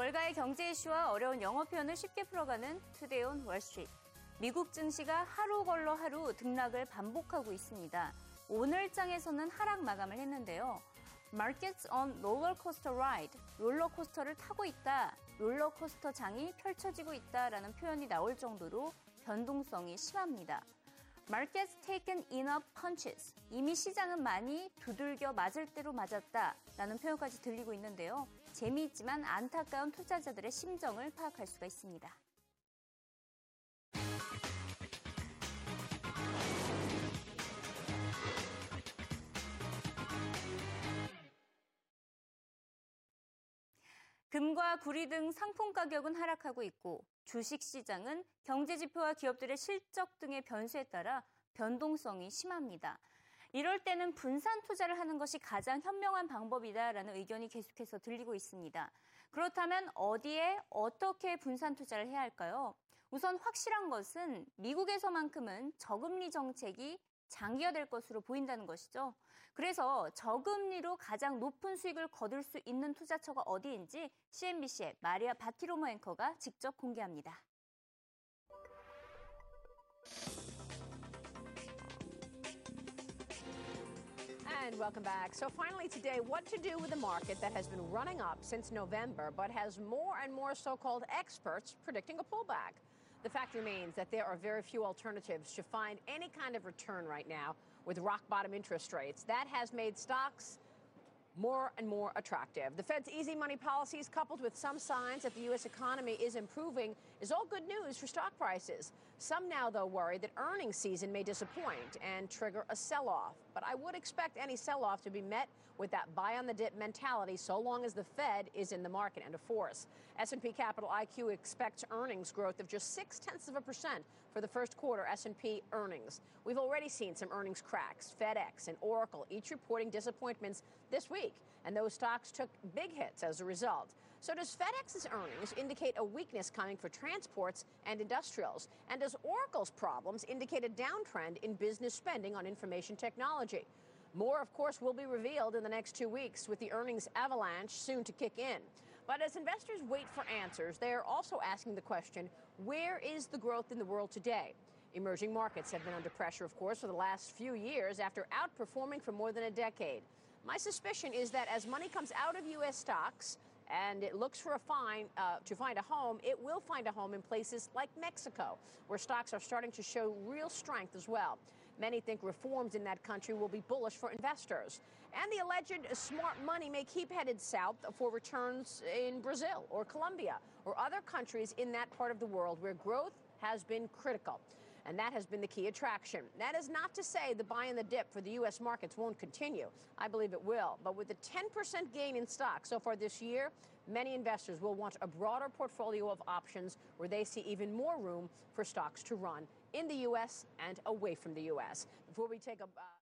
월가의 경제 이슈와 어려운 영어 표현을 쉽게 풀어가는 Today on Wall Street. 미국 증시가 하루 걸러 하루 등락을 반복하고 있습니다. 오늘 장에서는 하락 마감을 했는데요. Markets on roller coaster ride. 롤러코스터를 타고 있다. 롤러코스터 장이 펼쳐지고 있다라는 표현이 나올 정도로 변동성이 심합니다. Markets taken enough punches. 이미 시장은 많이 두들겨 맞을 대로 맞았다. 라는 표현까지 들리고 있는데요. 재미있지만 안타까운 투자자들의 심정을 파악할 수가 있습니다. 금과 구리 등 상품 가격은 하락하고 있고 주식 시장은 경제 지표와 기업들의 실적 등의 변수에 따라 변동성이 심합니다. 이럴 때는 분산 투자를 하는 것이 가장 현명한 방법이다라는 의견이 계속해서 들리고 있습니다. 그렇다면 어디에 어떻게 분산 투자를 해야 할까요? 우선 확실한 것은 미국에서만큼은 저금리 정책이 장기화될 것으로 보인다는 것이죠. 그래서 저금리로 가장 높은 수익을 거둘 수 있는 투자처가 어디인지 CNBC의 마리아 바티로모 앵커가 직접 공개합니다. And welcome back. So, finally, today, what to do with a market that has been running up since November, but has more and more so called experts predicting a pullback. The fact remains that there are very few alternatives to find any kind of return right now with rock bottom interest rates. That has made stocks more and more attractive. The Fed's easy money policies, coupled with some signs that the U.S. economy is improving, is all good news for stock prices. Some now, though, worry that earnings season may disappoint and trigger a sell-off. But I would expect any sell-off to be met with that buy on the dip mentality so long as the Fed is in the market and a force. S&P Capital IQ expects earnings growth of just six tenths of a percent for the first quarter S&P earnings. We've already seen some earnings cracks. FedEx and Oracle each reporting disappointments this week, and those stocks took big hits as a result. So does FedEx's earnings indicate a weakness coming for transports and industrials? And does Oracle's problems indicate a downtrend in business spending on information technology? More, of course, will be revealed in the next two weeks with the earnings avalanche soon to kick in. But as investors wait for answers, they are also asking the question where is the growth in the world today? Emerging markets have been under pressure, of course, for the last few years after outperforming for more than a decade. My suspicion is that as money comes out of U.S. stocks, and it looks for a find uh, to find a home, it will find a home in places like Mexico, where stocks are starting to show real strength as well. Many think reforms in that country will be bullish for investors. And the alleged smart money may keep headed south for returns in Brazil or Colombia or other countries in that part of the world where growth has been critical. And that has been the key attraction. That is not to say the buy and the dip for the U.S. markets won't continue. I believe it will. But with the 10% gain in stock so far this year, many investors will want a broader portfolio of options where they see even more room for stocks to run in the U.S. and away from the U.S. Before we take a. Uh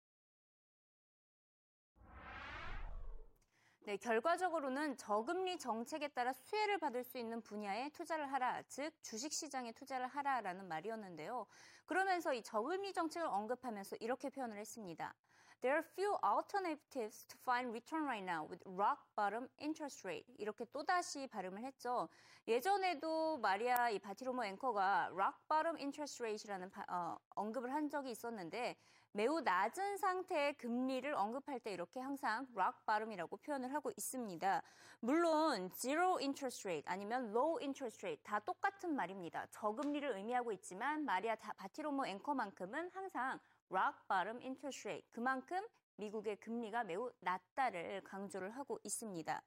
네, 결과적으로는 저금리 정책에 따라 수혜를 받을 수 있는 분야에 투자를 하라, 즉 주식 시장에 투자를 하라라는 말이었는데요. 그러면서 이 저금리 정책을 언급하면서 이렇게 표현을 했습니다. There are few alternatives to find return right now with rock bottom interest rate. 이렇게 또다시 발음을 했죠. 예전에도 마리아 이 바티로모 앵커가 rock bottom interest rate이라는 어, 언급을 한 적이 있었는데 매우 낮은 상태의 금리를 언급할 때 이렇게 항상 rock bottom이라고 표현을 하고 있습니다. 물론 zero interest rate 아니면 low interest rate 다 똑같은 말입니다. 저금리를 의미하고 있지만 마리아 바티로모 앵커만큼은 항상 rock bottom interest rate 그만큼 미국의 금리가 매우 낮다를 강조를 하고 있습니다.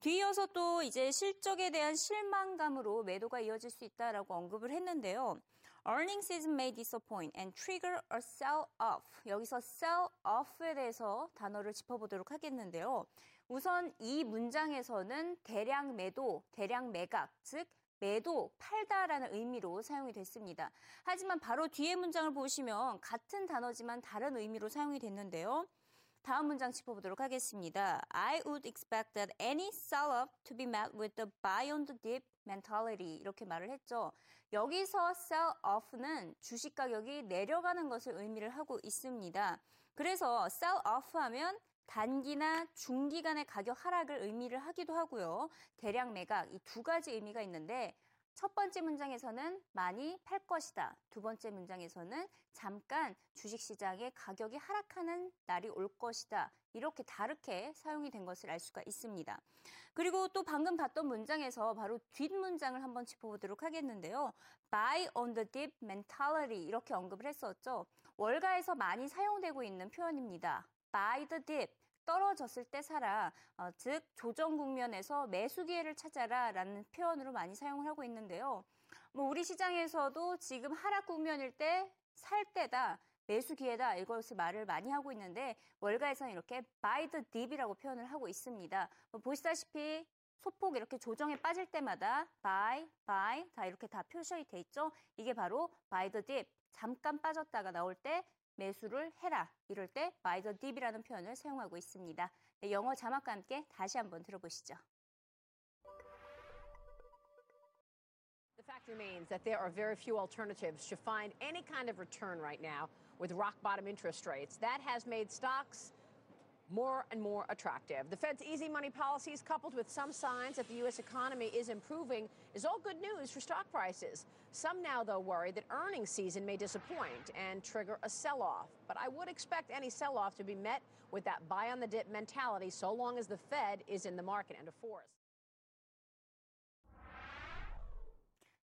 뒤이어서 또 이제 실적에 대한 실망감으로 매도가 이어질 수 있다라고 언급을 했는데요. Earnings season may disappoint and trigger a sell-off. 여기서 sell-off에 대해서 단어를 짚어보도록 하겠는데요. 우선 이 문장에서는 대량 매도, 대량 매각, 즉 매도, 팔다라는 의미로 사용이 됐습니다. 하지만 바로 뒤에 문장을 보시면 같은 단어지만 다른 의미로 사용이 됐는데요. 다음 문장 짚어보도록 하겠습니다. I would expect that any sell-off to be met with the buy on the dip mentality 이렇게 말을 했죠. 여기서 sell-off는 주식 가격이 내려가는 것을 의미를 하고 있습니다. 그래서 sell-off 하면 단기나 중기간의 가격 하락을 의미를 하기도 하고요. 대량 매각 이 두 가지 의미가 있는데 첫 번째 문장에서는 많이 팔 것이다. 두 번째 문장에서는 잠깐 주식시장의 가격이 하락하는 날이 올 것이다. 이렇게 다르게 사용이 된 것을 알 수가 있습니다. 그리고 또 방금 봤던 문장에서 바로 뒷문장을 한번 짚어보도록 하겠는데요. buy on the dip mentality 이렇게 언급을 했었죠. 월가에서 많이 사용되고 있는 표현입니다. buy the dip. 떨어졌을 때 사라, 어, 즉 조정 국면에서 매수 기회를 찾아라라는 표현으로 많이 사용을 하고 있는데요. 뭐 우리 시장에서도 지금 하락 국면일 때 살 때다, 매수 기회다 이것을 말을 많이 하고 있는데 월가에서는 이렇게 buy the dip이라고 표현을 하고 있습니다. 뭐 보시다시피 소폭 이렇게 조정에 빠질 때마다 buy, buy 다 이렇게 다 표시가 돼 있죠. 이게 바로 buy the dip 잠깐 빠졌다가 나올 때 매수를 해라. 이럴 때 buy the dip이라는 표현을 사용하고 있습니다. 네, 영어 자막과 함께 다시 한번 들어보시죠. The fact remains that there are very few alternatives to find any kind of return right now with rock bottom interest rates. That has made stocks more and more attractive. The Fed's easy money policies, coupled with some signs that the U.S. economy is improving, is all good news for stock prices. Some now, though, worry that earnings season may disappoint and trigger a sell off. But I would expect any sell off to be met with that buy on the dip mentality so long as the Fed is in the market and a force.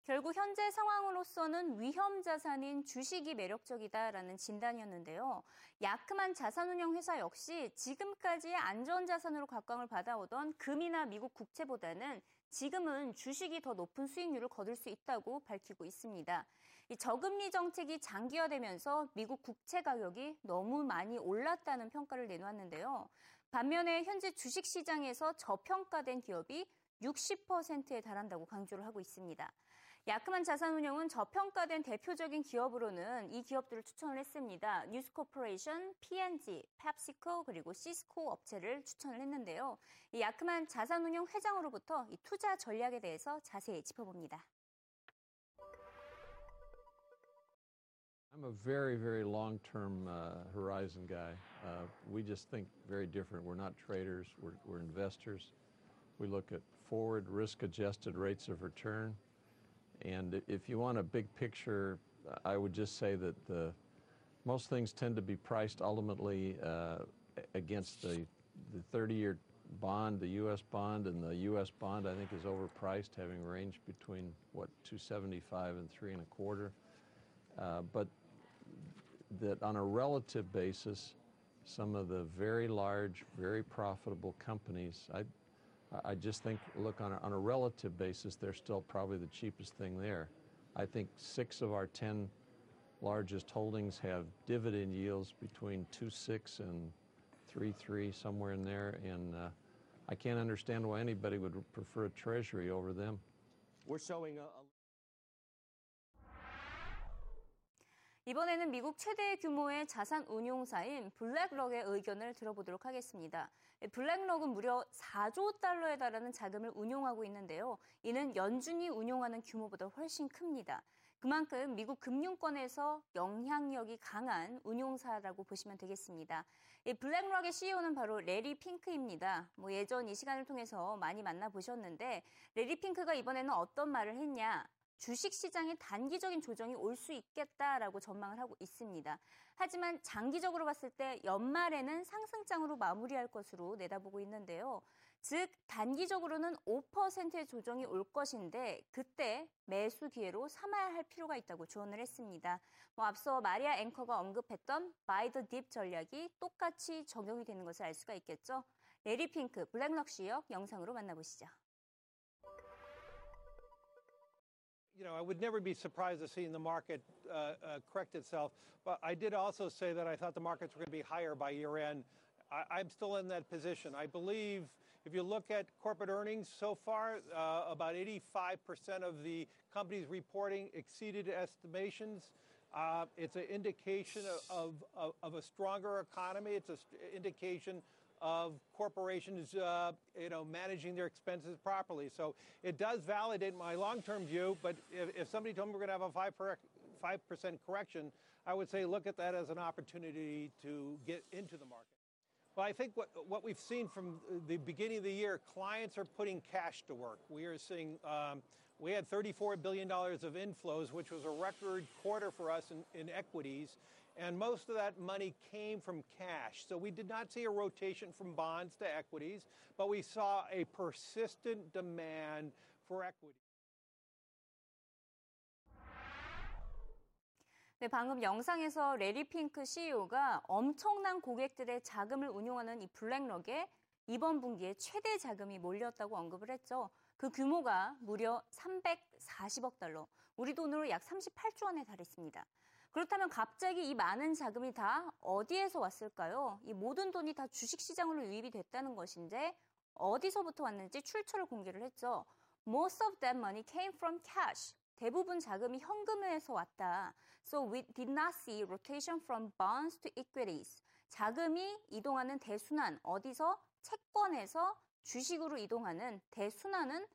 결국 현재 상황으로서는 위험 자산인 주식이 매력적이다라는 진단이었는데요. 야크만 자산운용 회사 역시 지금까지 안전 자산으로 각광을 받아오던 금이나 미국 국채보다는 지금은 주식이 더 높은 수익률을 거둘 수 있다고 밝히고 있습니다. 이 저금리 정책이 장기화되면서 미국 국채 가격이 너무 많이 올랐다는 평가를 내놓았는데요. 반면에 현재 주식 시장에서 저평가된 기업이 60%에 달한다고 강조를 하고 있습니다. 야크만 자산운용은 저평가된 대표적인 기업으로는 이 기업들을 추천을 했습니다. 뉴스코퍼레이션, P&G, 펩시코 그리고 시스코 업체를 추천을 했는데요. 이 야크만 자산운용 회장으로부터 이 투자 전략에 대해서 자세히 짚어봅니다. I'm a very, very long term uh, horizon guy. Uh, we just think very different. We're not traders, we're, we're investors. We look at forward risk adjusted rates of return. And if you want a big picture, I would just say that the, most things tend to be priced ultimately uh, against the, the 30 year bond, the U.S. bond, and the U.S. bond I think is overpriced, having ranged between what 275 and three and a quarter. Uh, but that on a relative basis, some of the very large, very profitable companies, I, I just think, look, on a, on a relative basis, they're still probably the cheapest thing there. I think six of our 10 largest holdings have dividend yields between 2.6 and 3.3, somewhere in there. And uh, I can't understand why anybody would prefer a treasury over them. We're showing a, a 이번에는 미국 최대 규모의 자산 운용사인 블랙럭의 의견을 들어보도록 하겠습니다. 블랙럭은 무려 4조 달러에 달하는 자금을 운용하고 있는데요. 이는 연준이 운용하는 규모보다 훨씬 큽니다. 그만큼 미국 금융권에서 영향력이 강한 운용사라고 보시면 되겠습니다. 이 블랙럭의 CEO는 바로 레리 핑크입니다. 뭐 예전 이 시간을 통해서 많이 만나보셨는데 레리 핑크가 이번에는 어떤 말을 했냐? 주식 시장에 단기적인 조정이 올 수 있겠다라고 전망을 하고 있습니다. 하지만 장기적으로 봤을 때 연말에는 상승장으로 마무리할 것으로 내다보고 있는데요. 즉 단기적으로는 5%의 조정이 올 것인데 그때 매수 기회로 삼아야 할 필요가 있다고 조언을 했습니다. 뭐 앞서 마리아 앵커가 언급했던 바이 더 딥 전략이 똑같이 적용이 되는 것을 알 수가 있겠죠. 레리 핑크 블랙럭시 역 영상으로 만나보시죠. You know, I would never be surprised to see the market uh, uh, correct itself. But I did also say that I thought the markets were going to be higher by year end. I, am still in that position. I believe if you look at corporate earnings so far, uh, about 85% of the companies reporting exceeded estimations. Uh, it's an indication of, of, of, a stronger economy. It's an indication of corporations, uh, you know, managing their expenses properly. So it does validate my long-term view. But if, if somebody told me we're going to have a five five percent correction, I would say look at that as an opportunity to get into the market. Well, I think what, what we've seen from the beginning of the year, clients are putting cash to work. We are seeing, um, we had $34 billion of inflows, which was a record quarter for us in, in equities. And most of that money came from cash. So we did not see a rotation from bonds to equities, but we saw a persistent demand for equities. 네, 방금 영상에서 레리 핑크 CEO가 엄청난 고객들의 자금을 운용하는 이 블랙럭에 이번 분기에 최대 자금이 몰렸다고 언급을 했죠. 그 규모가 무려 340억 달러, 우리 돈으로 약 38조 원에 달했습니다. 그렇다면 갑자기 이 많은 자금이 다 어디에서 왔을까요? 이 모든 돈이 다 주식시장으로 유입이 됐다는 것인데 어디서부터 왔는지 출처를 공개를 했죠. Most of that money came from cash. 대부분 자금이 현금에서 왔다. So we did not see rotation from bonds to equities. 자금이 이동하는 대순환, 어디서 채권에서 주식으로 이동하는 대순환은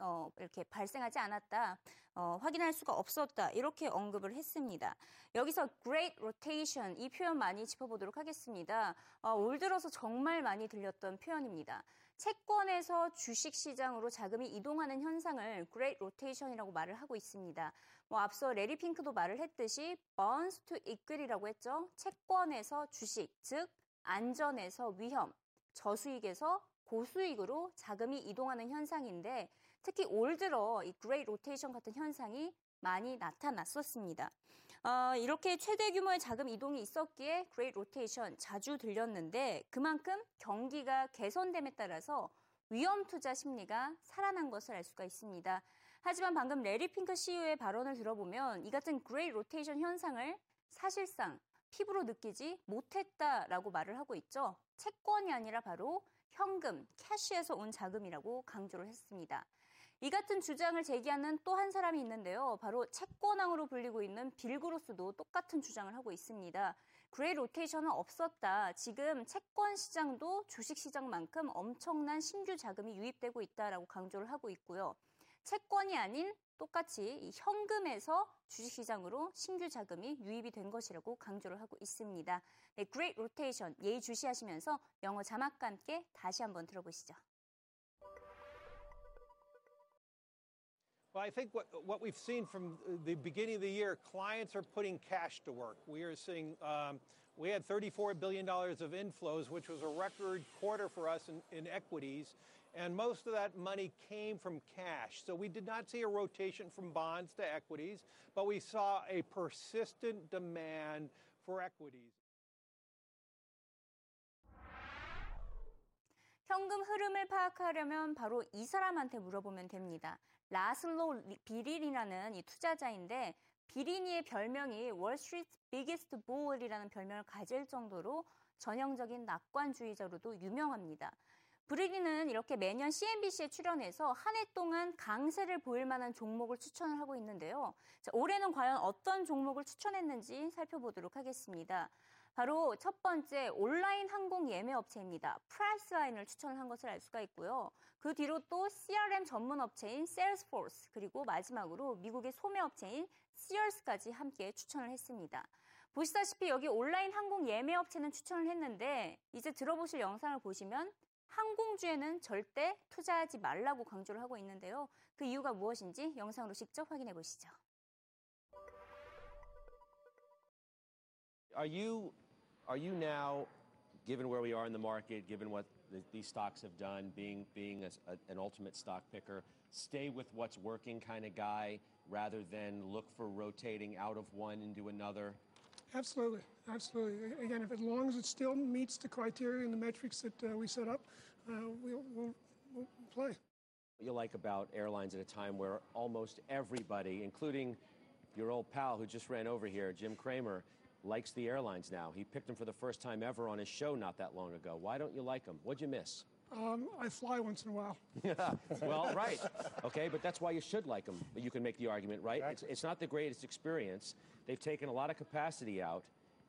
어, 이렇게 발생하지 않았다. 어, 확인할 수가 없었다. 이렇게 언급을 했습니다. 여기서 great rotation 이 표현 많이 짚어보도록 하겠습니다. 어, 올 들어서 정말 많이 들렸던 표현입니다. 채권에서 주식 시장으로 자금이 이동하는 현상을 great rotation이라고 말을 하고 있습니다. 뭐 앞서 레리 핑크도 말을 했듯이 bonds to equity라고 했죠. 채권에서 주식, 즉 안전에서 위험, 저수익에서 고수익으로 자금이 이동하는 현상인데 특히 올 들어 이 Great Rotation 같은 현상이 많이 나타났었습니다. 어, 이렇게 최대 규모의 자금 이동이 있었기에 Great Rotation 자주 들렸는데 그만큼 경기가 개선됨에 따라서 위험 투자 심리가 살아난 것을 알 수가 있습니다. 하지만 방금 레리 핑크 CEO의 발언을 들어보면 이 같은 Great Rotation 현상을 사실상 피부로 느끼지 못했다라고 말을 하고 있죠. 채권이 아니라 바로 현금, cash에서 온 자금이라고 강조를 했습니다. 이 같은 주장을 제기하는 또 한 사람이 있는데요. 바로 채권왕으로 불리고 있는 빌 그로스도 똑같은 주장을 하고 있습니다. Great Rotation은 없었다. 지금 채권 시장도 주식 시장만큼 엄청난 신규 자금이 유입되고 있다라고 강조를 하고 있고요. 채권이 아닌 똑같이 현금에서 주식시장으로 신규 자금이 유입이 된 것이라고 강조를 하고 있습니다. 네, Great Rotation 예의 주시하시면서 영어 자막과 함께 다시 한번 들어보시죠. Well, I think what, what we've seen from the beginning of the year, clients are putting cash to work. We are seeing, um, we had $34 billion of inflows, which was a record quarter for us in, in equities. And most of that money came from cash. So we did not see a rotation from bonds to equities, but we saw a persistent demand for equities. 현금 흐름을 파악하려면 바로 이 사람한테 물어보면 됩니다. 라슬로 비린이라는 이 투자자인데 비리니의 별명이 월스트리트 비기스트 부울이라는 별명을 가질 정도로 전형적인 낙관주의자로도 유명합니다. 브리니는 이렇게 매년 CNBC에 출연해서 한 해 동안 강세를 보일 만한 종목을 추천을 하고 있는데요. 자, 올해는 과연 어떤 종목을 추천했는지 살펴보도록 하겠습니다. 바로 첫 번째 온라인 항공 예매 업체입니다. 프라이스라인을 추천을 한 것을 알 수가 있고요. 그 뒤로 또 CRM 전문 업체인 세일스포스 그리고 마지막으로 미국의 소매 업체인 시얼스까지 함께 추천을 했습니다. 보시다시피 여기 온라인 항공 예매 업체는 추천을 했는데 이제 들어보실 영상을 보시면 항공주에는 절대 투자하지 말라고 강조를 하고 있는데요. 그 이유가 무엇인지 영상으로 직접 확인해 보시죠. Are you are you now given where we are in the market, given what the, these stocks have done, being being a, a, an ultimate stock picker, stay with what's working kind of guy rather than look for rotating out of one into another? Absolutely, absolutely. Again, if as long as it still meets the criteria and the metrics that uh, we set up, uh, we'll, we'll, we'll play. What you like about airlines at a time where almost everybody, including your old pal who just ran over here, Jim Cramer, likes the airlines now. He picked them for the first time ever on his show not that long ago. Why don't you like them? What'd you miss? Um, I fly once in a while. Yeah. well, right. Okay, but that's why you should like them. You can make the argument, right? It's, it's not the greatest experience. They've taken a lot of capacity out.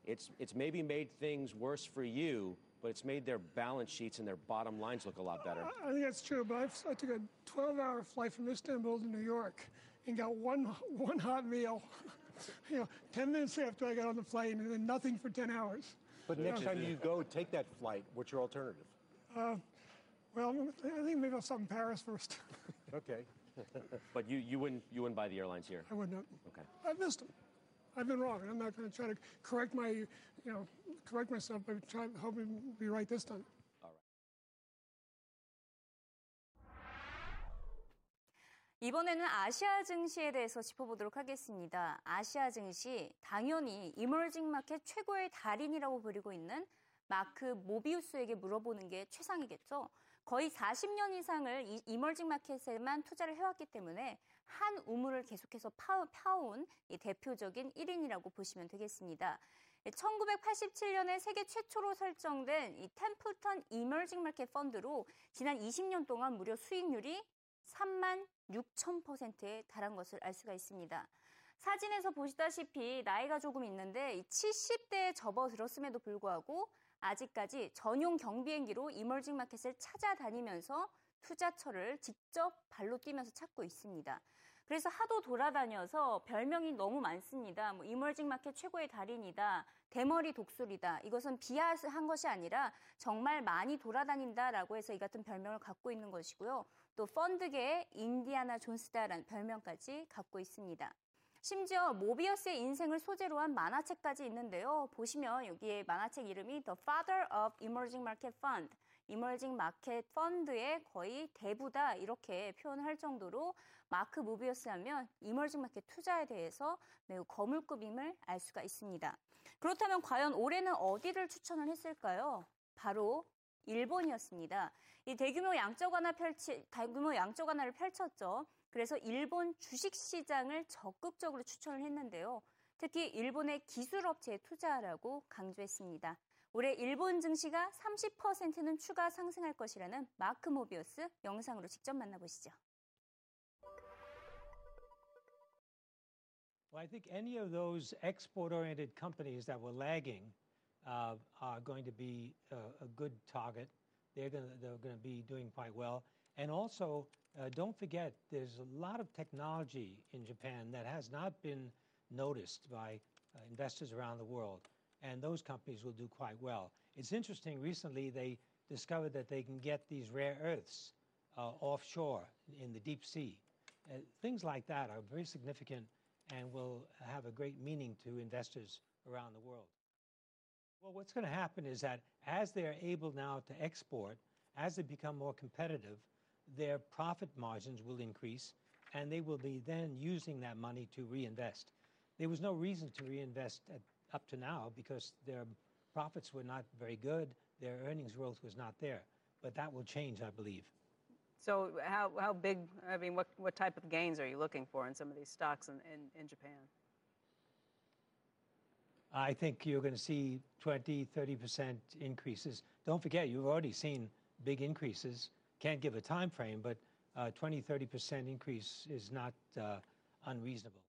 It's, it's maybe made things worse for you, but it's made their balance sheets and their bottom lines look a lot better. I think that's true, but I've, I took a 12-hour flight from Istanbul to New York and got one one hot meal. you know, 10 minutes after I got on the plane, and then nothing for 10 hours. But next time you go take that flight, what's your alternative? Well, I think maybe I'll stop in Paris first. Okay. But you, you wouldn't you wouldn't buy the airlines here. I would not. Okay. I've missed them. I've been wrong. and I'm not going to try to correct my, you know, correct myself by trying hoping to be right this time. 이번에는 아시아 증시에 대해서 짚어보도록 하겠습니다. 아시아 증시 당연히 이머징 마켓 최고의 달인이라고 부르고 있는 마크 모비우스에게 물어보는 게 최상이겠죠. 거의 40년 이상을 이 이머징 마켓에만 투자를 해왔기 때문에 한 우물을 계속해서 파, 파온 이 대표적인 1인이라고 보시면 되겠습니다. 1987년에 세계 최초로 설정된 이 템플턴 이머징 마켓 펀드로 지난 20년 동안 무려 수익률이 3만 6천 퍼센트에 달한 것을 알 수가 있습니다. 사진에서 보시다시피 나이가 조금 있는데 70대에 접어들었음에도 불구하고 아직까지 전용 경비행기로 이머징 마켓을 찾아다니면서 투자처를 직접 발로 뛰면서 찾고 있습니다. 그래서 하도 돌아다녀서 별명이 너무 많습니다. 뭐 이머징 마켓 최고의 달인이다. 대머리 독수리다. 이것은 비하한 것이 아니라 정말 많이 돌아다닌다라고 해서 이 같은 별명을 갖고 있는 것이고요. 또 펀드계의 인디아나 존스다라는 별명까지 갖고 있습니다. 심지어 모비어스의 인생을 소재로 한 만화책까지 있는데요. 보시면 여기에 만화책 이름이 The Father of Emerging Market Fund, emerging market 펀드의 거의 대부다 이렇게 표현을 할 정도로 마크 모비어스 하면 emerging market 투자에 대해서 매우 거물급임을 알 수가 있습니다. 그렇다면 과연 올해는 어디를 추천을 했을까요? 바로 일본이었습니다. 이 대규모 양적 완화 펼치 대규모 양적 완화를 펼쳤죠. 그래서 일본 주식 시장을 적극적으로 추천을 했는데요. 특히 일본의 기술 업체에 투자하라고 강조했습니다. 올해 일본 증시가 30%는 추가 상승할 것이라는 마크 모비어스 영상으로 직접 만나보시죠. Well, I think any of those export oriented companies that were lagging uh, are going to be uh, a good target. They're going to, they're going to be doing quite well. And also, uh, don't forget, there's a lot of technology in Japan that has not been noticed by uh, investors around the world. And those companies will do quite well. It's interesting, recently they discovered that they can get these rare earths uh, offshore in the deep sea. Uh, things like that are very significant and will have a great meaning to investors around the world. Well, what's going to happen is that as they're able now to export, as they become more competitive, their profit margins will increase, and they will be then using that money to reinvest. There was no reason to reinvest at, up to now because their profits were not very good, their earnings growth was not there. But that will change, I believe. So how, how big, I mean, what, what type of gains are you looking for in some of these stocks in, in, in Japan? I think you're going to see 20, 30% increases. Don't forget, you've already seen big increases. Can't give a time frame, but uh, 20, 30% increase is not uh, unreasonable.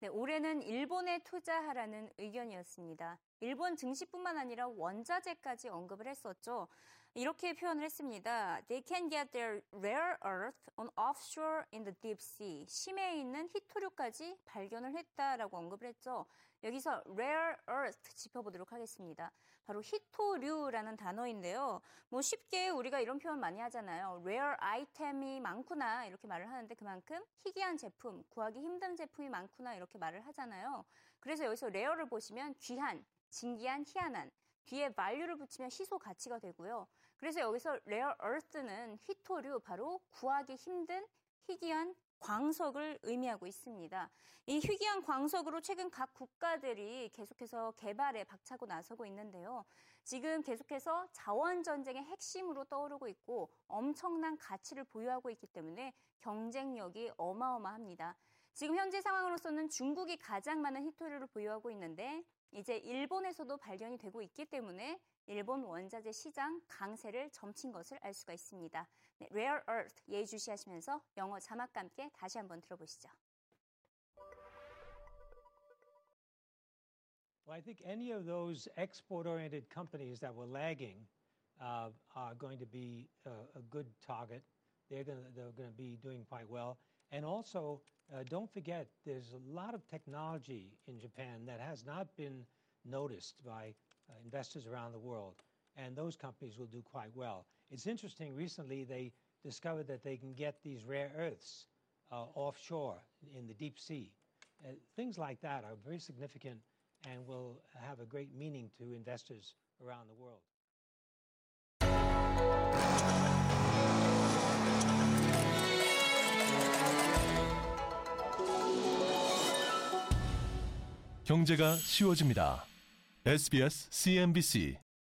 네, 올해는 일본에 투자하라는 의견이었습니다. 일본 증시뿐만 아니라 원자재까지 언급을 했었죠. 이렇게 표현을 했습니다. They can get their rare earth on offshore in the deep sea. 심해에 있는 히토류까지 발견을 했다라고 언급을 했죠. 여기서 rare earth 짚어보도록 하겠습니다. 바로 히토류라는 단어인데요. 뭐 쉽게 우리가 이런 표현 많이 하잖아요. rare 아이템이 많구나 이렇게 말을 하는데 그만큼 희귀한 제품, 구하기 힘든 제품이 많구나 이렇게 말을 하잖아요. 그래서 여기서 rare를 보시면 귀한, 진기한, 희한한 뒤에 value를 붙이면 희소 가치가 되고요. 그래서 여기서 rare earth는 희토류, 바로 구하기 힘든 희귀한 광석을 의미하고 있습니다. 이 희귀한 광석으로 최근 각 국가들이 계속해서 개발에 박차고 나서고 있는데요. 지금 계속해서 자원 전쟁의 핵심으로 떠오르고 있고 엄청난 가치를 보유하고 있기 때문에 경쟁력이 어마어마합니다. 지금 현재 상황으로서는 중국이 가장 많은 히토리를 보유하고 있는데 이제 일본에서도 발견이 되고 있기 때문에 일본 원자재 시장 강세를 점친 것을 알 수가 있습니다. 네, rare earth 예의주시하시면서 영어 자막과 함께 다시 한번 들어보시죠. Well, I think any of those export oriented companies that were lagging uh, are going to be uh, a good target. They're going to, be doing quite well. And also, uh, don't forget, there's a lot of technology in Japan that has not been noticed by uh, investors around the world, and those companies will do quite well. It's interesting, recently they discovered that they can get these rare earths uh, offshore in the deep sea. Uh, things like that are very significant and will have a great meaning to investors around the world. 경제가 쉬워집니다. SBS CNBC